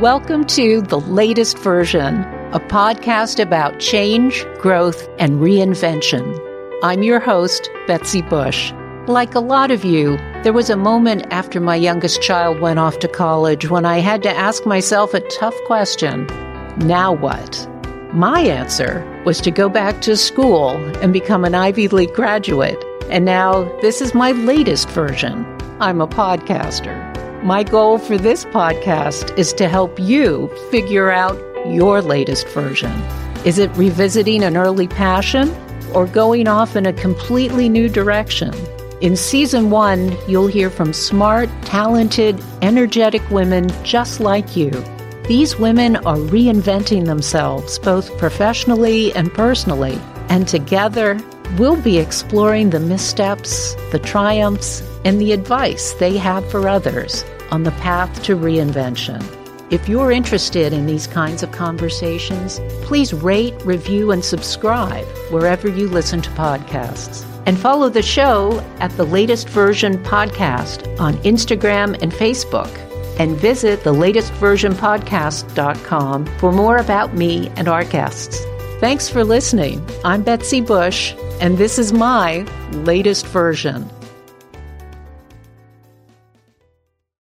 Welcome to The Latest Version, a podcast about change, growth, and reinvention. I'm your host, Betsy Bush. Like a lot of you, there was a moment after my youngest child went off to college when I had to ask myself a tough question now what? My answer was to go back to school and become an Ivy League graduate. And now this is my latest version. I'm a podcaster. My goal for this podcast is to help you figure out your latest version. Is it revisiting an early passion or going off in a completely new direction? In season one, you'll hear from smart, talented, energetic women just like you. These women are reinventing themselves both professionally and personally, and together we'll be exploring the missteps, the triumphs, and the advice they have for others on the path to reinvention. If you're interested in these kinds of conversations, please rate, review, and subscribe wherever you listen to podcasts. And follow the show at the latest version podcast on Instagram and Facebook. And visit the latest version podcast.com for more about me and our guests. Thanks for listening. I'm Betsy Bush, and this is my latest version.